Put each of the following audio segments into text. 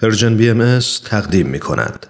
Persian B تقدیم می کند.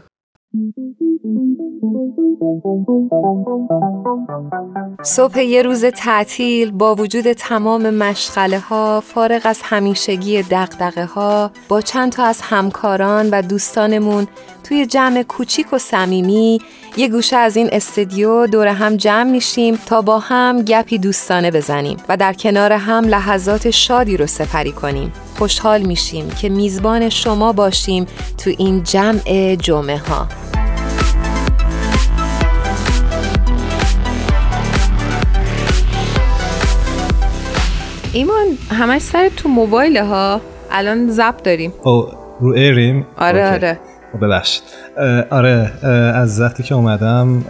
صبح یه روز تعطیل با وجود تمام مشغله ها فارغ از همیشگی دغدغه ها با چند تا از همکاران و دوستانمون توی جمع کوچیک و صمیمی یه گوشه از این استدیو دور هم جمع میشیم تا با هم گپی دوستانه بزنیم و در کنار هم لحظات شادی رو سپری کنیم. خوشحال میشیم که میزبان شما باشیم تو این جمع جمعه ها. ایمان همش سر تو موبایل ها؟ الان زب داریم. او رو ایریم؟ آره اوکی. آره. ببخشید. آره از وقتی که اومدم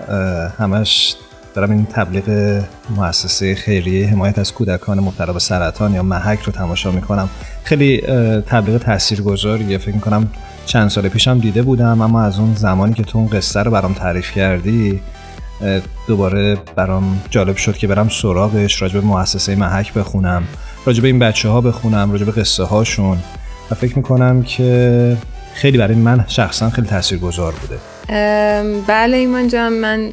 همش دارم این تبلیغ مؤسسه خیریه حمایت از کودکان مبتلا به سرطان یا محک رو تماشا می‌کنم. خیلی تبلیغ تاثیرگذاریه. فکر می‌کنم چند سال پیشم دیده بودم اما از اون زمانی که تو اون قصه رو برام تعریف کردی دوباره برام جالب شد که برم سراغش راجب مؤسسه محک بخونم راجب این بچه ها بخونم راجب قصه هاشون و فکر می‌کنم که خیلی برای من شخصا خیلی تاثیرگذار بوده. بله ایمان جان من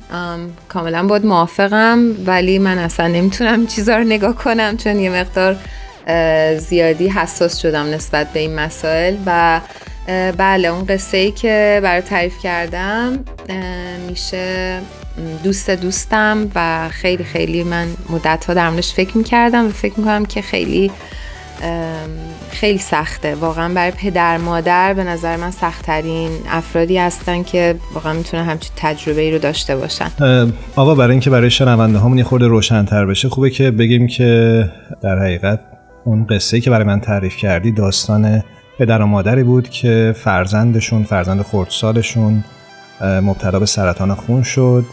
کاملا باید موافقم ولی من اصلا نمی‌تونم چیزا رو نگاه کنم چون یه مقدار زیادی حساس شدم نسبت به این مسائل و بله اون قصه ای که برای تعریف کردم میشه دوست دوستم و خیلی خیلی من مدت ها در فکر می‌کردم و فکر می‌کنم که خیلی خیلی سخته. واقعا برای پدر مادر به نظر من سختترین افرادی هستن که واقعا می‌تونه همچین تجربه ای رو داشته باشن. آقا برای اینکه برای شنونده همون یه خورده روشنتر بشه خوبه که بگیم که در حقیقت اون قصه که برای من تعریف کردی داستان پدر و مادری بود که فرزندشون فرزند خردسالشون مبتلا به سرطان خون شد.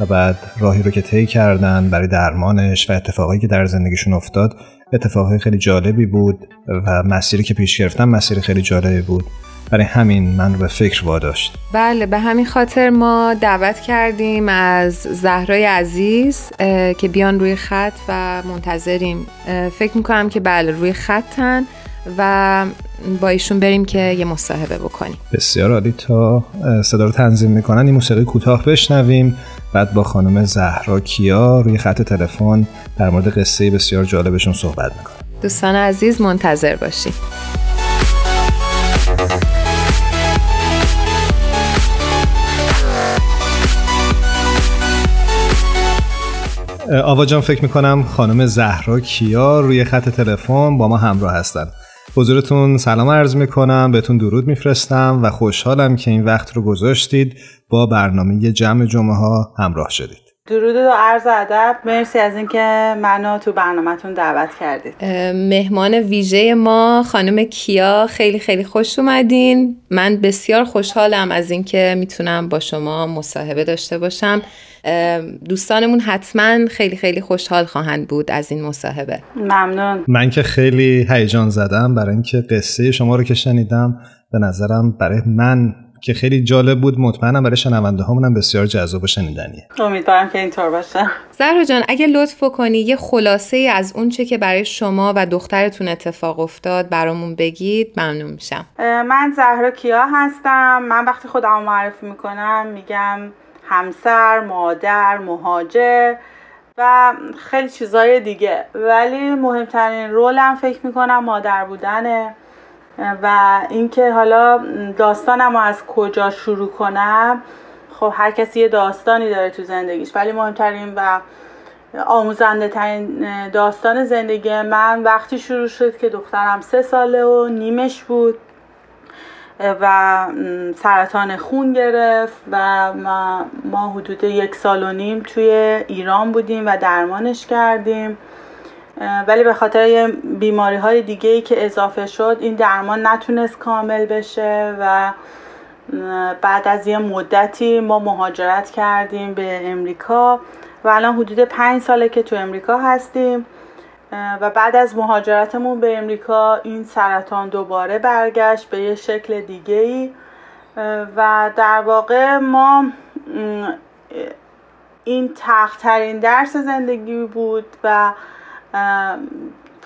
و بعد راهی رو که طی کردن برای درمانش و اتفاقایی که در زندگیشون افتاد اتفاقای خیلی جالبی بود و مسیری که پیش گرفتن مسیر خیلی جالبی بود. برای همین من رو به فکر واداشت. بله به همین خاطر ما دعوت کردیم از زهرای عزیز که بیان روی خط و منتظریم. فکر می‌کنم که بله روی خطن و با ایشون بریم که یه مصاحبه بکنیم. بسیار عالی تا صدا رو تنظیم می‌کنن. این موسیقی کوتاه بشنویم. بعد با خانم زهرا کیا روی خط تلفن در مورد قصه بسیار جالبشون صحبت می‌کنیم دوستان عزیز منتظر باشید. آوا جان فکر می‌کنم خانم زهرا کیا روی خط تلفن با ما همراه هستند حضورتون سلام عرض می‌کنم بهتون درود میفرستم و خوشحالم که این وقت رو گذاشتید با برنامه جمع جمعه ها همراه شدید. درود و عرض ادب. مرسی از اینکه منو تو برنامهتون دعوت کردید. مهمان ویژه ما خانم کیا خیلی خیلی خوش اومدین. من بسیار خوشحالم از اینکه می‌تونم با شما مصاحبه داشته باشم. دوستانمون حتما خیلی خیلی خوشحال خواهند بود از این مصاحبه. ممنون. من که خیلی هیجان زدم برای اینکه قصه شما رو که شنیدم به نظرم برای من که خیلی جالب بود مطمئنم برای شنونده هامونم بسیار جذاب و شنیدنیه. امیدوارم که اینطور باشه. زهرا جان اگه لطف کنی یه خلاصه ای از اون چه که برای شما و دخترتون اتفاق افتاد برامون بگید ممنون میشم. من زهرا کیا هستم؟ من وقتی خودم معرفی می‌کنم میگم همسر مادر مهاجر و خیلی چیزای دیگه. ولی مهمترین رولم فکر می‌کنم مادر بودنه و اینکه حالا داستانم از کجا شروع کنم. خب هر کسی یه داستانی داره تو زندگیش. ولی مهمترین و آموزنده ترین داستان زندگی من وقتی شروع شد که دخترم سه ساله و نیمش بود. و سرطان خون گرفت و ما حدود یک سال و نیم توی ایران بودیم و درمانش کردیم. ولی به خاطر بیماری های دیگه ای که اضافه شد این درمان نتونست کامل بشه و بعد از یه مدتی ما مهاجرت کردیم به امریکا و الان حدود پنج ساله که تو امریکا هستیم. و بعد از مهاجرتمون به امریکا این سرطان دوباره برگشت به یه شکل دیگه ای و در واقع ما این تخترین درس زندگی بود و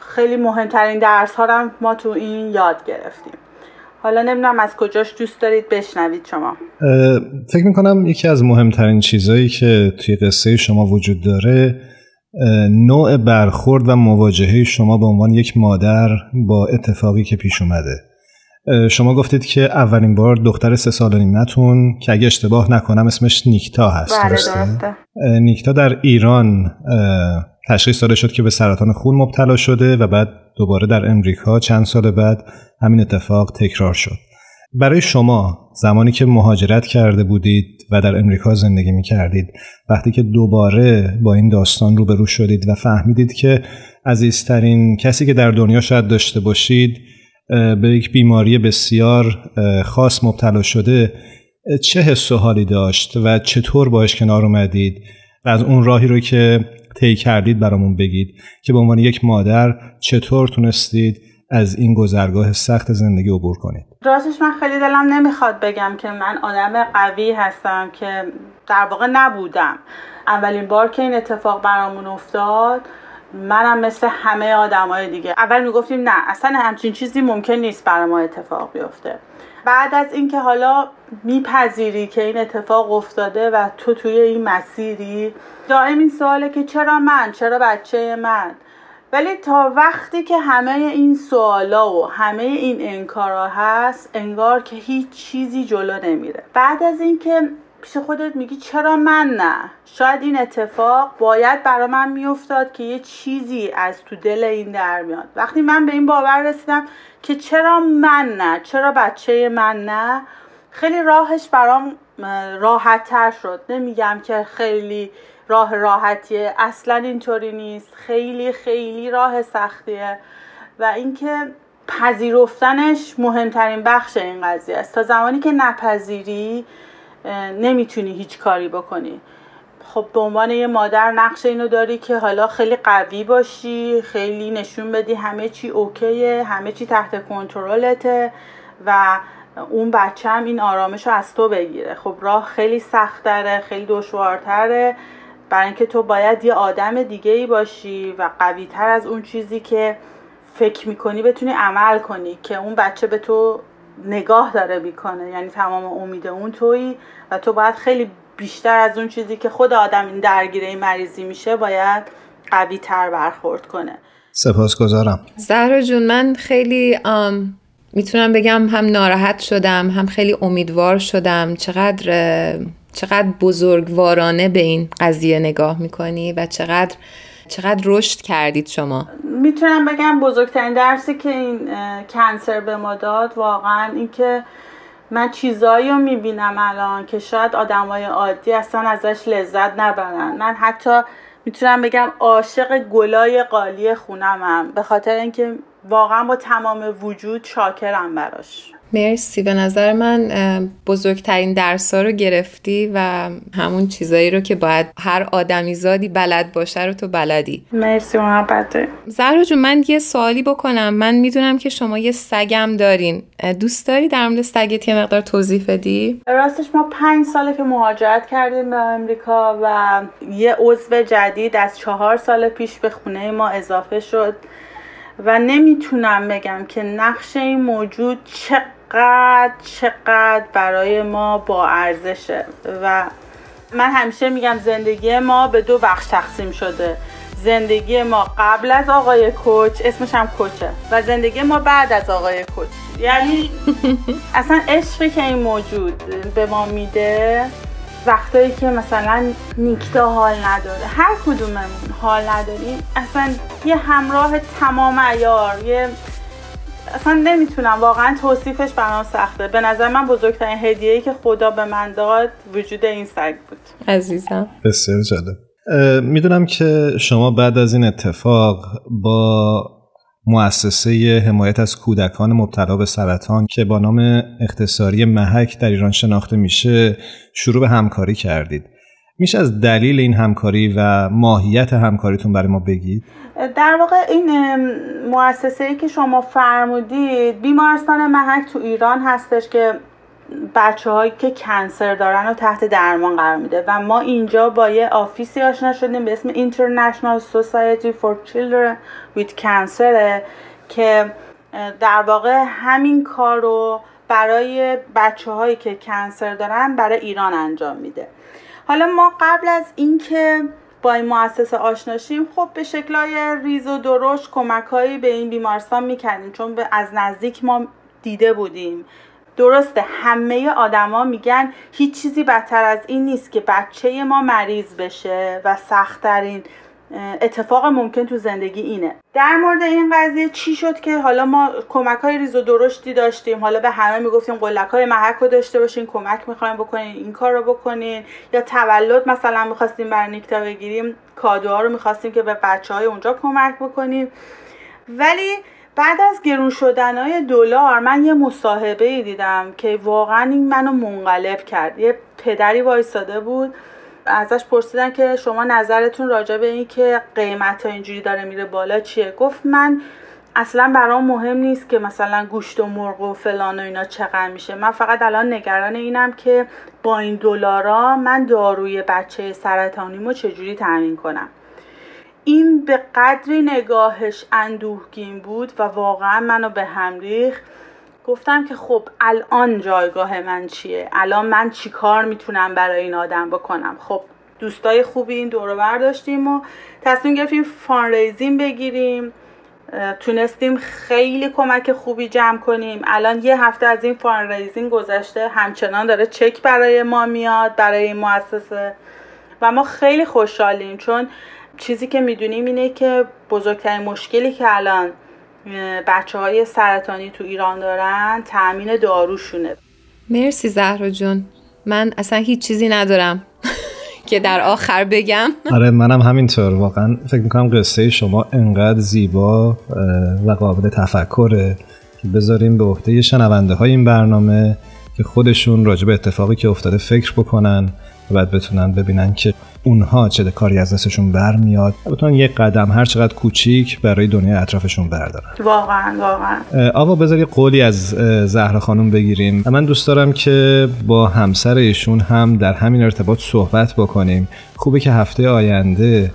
خیلی مهمترین درس ها ما تو این یاد گرفتیم. حالا نمی‌دونم از کجاش دوست دارید بشنوید شما. فکر می‌کنم یکی از مهمترین چیزهایی که توی قصه شما وجود داره نوع برخورد و مواجهه شما به عنوان یک مادر با اتفاقی که پیش اومده. شما گفتید که اولین بار دختر سه سال نیمتون که اگه اشتباه نکنم اسمش نیکتا هست بله درسته؟ نیکتا در ایران تشخیص داده شد که به سرطان خون مبتلا شده و بعد دوباره در امریکا چند سال بعد همین اتفاق تکرار شد. برای شما زمانی که مهاجرت کرده بودید و در امریکا زندگی می کردید وقتی که دوباره با این داستان روبرو شدید و فهمیدید که عزیزترین کسی که در دنیا شاید داشته باشید به یک بیماری بسیار خاص مبتلا شده چه حس و حالی داشت و چطور باش کنار اومدید؟ و از اون راهی رو که طی کردید برامون بگید که به عنوان یک مادر چطور تونستید از این گذرگاه سخت زندگی عبور کنید. راستش من خیلی دلم نمی‌خواد بگم که من آدم قوی هستم که در واقع نبودم. اولین بار که این اتفاق برامون افتاد منم مثل همه آدمای دیگه. اول می‌گفتیم نه اصلا همچین چیزی ممکن نیست برای ما اتفاق بیفته. بعد از اینکه حالا میپذیری که این اتفاق افتاده و تو توی این مسیری دائم این سواله که چرا من چرا بچه من؟ ولی تا وقتی که همه این سوالا و همه این انکارا هست انگار که هیچ چیزی جلو نمیره. بعد از اینکه پیش خودت میگی چرا من نه؟ شاید این اتفاق باید برا من میافتاد که یه چیزی از تو دل این در میاد. وقتی من به این باور رسیدم که چرا من نه؟ چرا بچه من نه؟ خیلی راهش برام راحت تر شد. نمیگم که خیلی راه راحتیه. اصلا اینطوری نیست. خیلی خیلی راه سختیه. و اینکه پذیرفتنش مهمترین بخش این قضیه است. تا زمانی که نپذیری نمی‌تونی هیچ کاری بکنی. خب به عنوان یه مادر نقش اینو داری که حالا خیلی قوی باشی خیلی نشون بدی همه چی اوکیه همه چی تحت کنترلته و اون بچه هم این آرامش رو از تو بگیره. خب راه خیلی سختره خیلی دشوارتره. برای اینکه تو باید یه آدم دیگه ای باشی و قوی تر از اون چیزی که فکر می‌کنی بتونی عمل کنی که اون بچه به تو نگاه داره می‌کنه. یعنی تمام امید اون تویی و تو باید خیلی بیشتر از اون چیزی که خود آدم این درگیره این مریضی میشه باید قوی تر برخورد کنه. سپاسگزارم. زهرا جون من خیلی می‌تونم بگم هم ناراحت شدم هم خیلی امیدوار شدم. چقدر چقدر بزرگوارانه به این قضیه نگاه می‌کنی و چقدر چقدر رشد کردید شما؟ می‌تونم بگم بزرگترین درسی که این کنسر به ما داد واقعا اینکه من چیزایی رو می‌بینم الان که شاید آدمای عادی اصلا ازش لذت نبرن. من حتی می‌تونم بگم عاشق گلای قالی خونمم به خاطر اینکه واقعا با تمام وجود شاکرم براش. مرسی. به نظر من بزرگترین درس ها رو گرفتی و همون چیزایی رو که باید هر آدمی زادی بلد باشه رو تو بلدی. مرسی محبت. زهرا جون من یه سوالی بکنم. من می‌دونم که شما یه سگم دارین. دوست داری در مورد سگت یه مقدار توضیح بدی؟ راستش ما پنج ساله که مهاجرت کردیم به امریکا و یه عضو جدید از چهار سال پیش به خونه ما اضافه شد و نمی‌تونم بگم که نقش این موجود چقدر چقدر برای ما با ارزشه. و من همیشه میگم زندگی ما به دو بخش تقسیم شده. زندگی ما قبل از آقای کوچ اسمش هم کوچه. و زندگی ما بعد از آقای کوچ. یعنی اصلا عشقی که این موجود به ما میده وقتایی که مثلا نیکتا حال نداره. هر کدوممون حال نداریم. اصلا یه همراه تمام ایار یه اصلا نمی‌تونم. واقعا توصیفش برام سخته. به نظر من بزرگترین هدیه که خدا به من داد وجود این سگ بود. عزیزم. بسیار جالب. می‌دونم که شما بعد از این اتفاق با مؤسسه حمایت از کودکان مبتلا به سرطان که با نام اختصاری محک در ایران شناخته میشه شروع به همکاری کردید. میشه از دلیل این همکاری و ماهیت همکاریتون برای ما بگید؟ در واقع این مؤسسه ای که شما فرمودید بیمارستان محک تو ایران هستش که بچه هایی که کنسر دارن رو تحت درمان قرار میده و ما اینجا با یه آفیسی آشنا شدیم به اسم International Society for Children with Cancer که در واقع همین کار رو برای بچه هایی که کنسر دارن برای ایران انجام میده حالا ما قبل از اینکه با این مؤسسه آشناشیم خب به شکلهای ریز و درشت کمکهایی به این بیمارستان می‌کردیم چون به از نزدیک ما دیده بودیم. درسته همه آدما میگن هیچ چیزی بدتر از این نیست که بچه ما مریض بشه و سختترین اتفاق ممکن تو زندگی اینه. در مورد این قضیه چی شد که حالا ما کمک های ریز و درشتی داشتیم؟ حالا به همه می‌گفتیم قلک های محک رو داشته باشین کمک می‌خوایم بکنین این کار رو بکنین. یا تولد مثلا می‌خواستیم برای نیکتا بگیریم کادوها رو می‌خواستیم که به بچه های اونجا کمک بکنیم. ولی بعد از گرون شدن های دلار من یه مصاحبه دیدم که واقعا این منو منقلب کرد. یه پدری وایستاده بود ازش پرسیدن که شما نظرتون راجع به این که قیمت ها اینجوری داره میره بالا چیه؟ گفت من اصلا برام مهم نیست که مثلا گوشت و مرغ و فلان و اینا چقدر میشه. من فقط الان نگران اینم که با این دلارا من داروی بچه سرطانیمو چجوری تامین کنم. این به قدری نگاهش اندوهگین بود و واقعا منو به هم ریخت. گفتم که خب الان جایگاه من چیه؟ الان من چی کار می‌تونم برای این آدم بکنم؟ خب دوستای خوبی این دور برداشتیم و تصمیم گرفتیم فانریزین بگیریم. تونستیم خیلی کمک خوبی جمع کنیم. الان یه هفته از این فانریزین گذشته همچنان داره چک برای ما میاد برای این مؤسسه. و ما خیلی خوشحالیم چون چیزی که می‌دونیم اینه که بزرگترین مشکلی که الان بچه های سرطانی تو ایران دارن تأمین داروشونه. مرسی زهرا جون. من اصلا هیچ چیزی ندارم که در آخر بگم. آره منم همینطور. واقعا فکر می‌کنم قصه شما انقدر زیبا و قابل تفکره که بذاریم به عهده شنونده های این برنامه که خودشون راجع به اتفاقی که افتاده فکر بکنن. و بعد بتونن ببینن که اونها چه کاری از دستشون برمیاد. بتونن یک قدم هر چقدر کوچیک برای دنیا اطرافشون بردارن. واقعا واقعا. آقا بذاری قولی از زهرا خانم بگیریم. من دوست دارم که با همسر ایشون هم در همین ارتباط صحبت بکنیم. خوبه که هفته آینده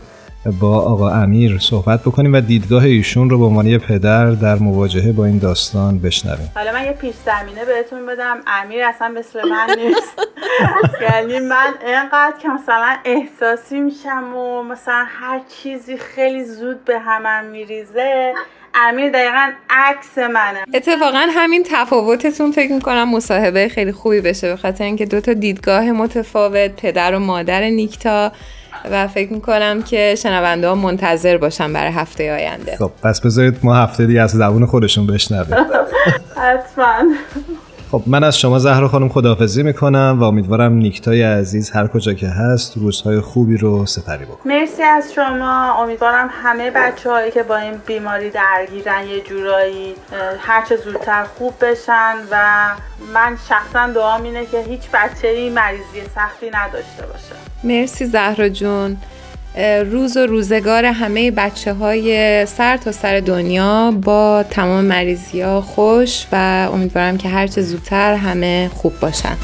با آقا امیر صحبت بکنیم و دیدگاه ایشون رو به عنوان یه پدر در مواجهه با این داستان بشنویم. حالا من یه پیش زمینه بهتون بدم. امیر اصلا مثل من نیست. یعنی من اینقدر که مثلا احساسی میشم و مثلا هر چیزی خیلی زود به همم میریزه. امیر دقیقا عکس منه. اتفاقا همین تفاوتتون فکر می‌کنم مصاحبه خیلی خوبی بشه به خاطر اینکه دوتا دیدگاه متفاوت پدر و مادر نیکتا. و فکر می‌کنم که شنونده ها منتظر باشن برای هفته آینده. خب پس بذارید ما هفته دیگه از زبون خودشون بشنویم. حتما. خب من از شما زهرا خانم خداحافظی می‌کنم و امیدوارم نیکتای عزیز هر کجا که هست روزهای خوبی رو سپری بکن مرسی از شما. امیدوارم همه بچه هایی که با این بیماری درگیرن یه جورایی هرچه زودتر خوب بشن و من شخصا دعا اینه که هیچ بچه ای مریضی سختی نداشته باشه. مرسی زهرا جون. روز و روزگار همه بچه های سر تا سر دنیا با تمام مریضی ها خوش و امیدوارم که هرچه زودتر همه خوب باشن.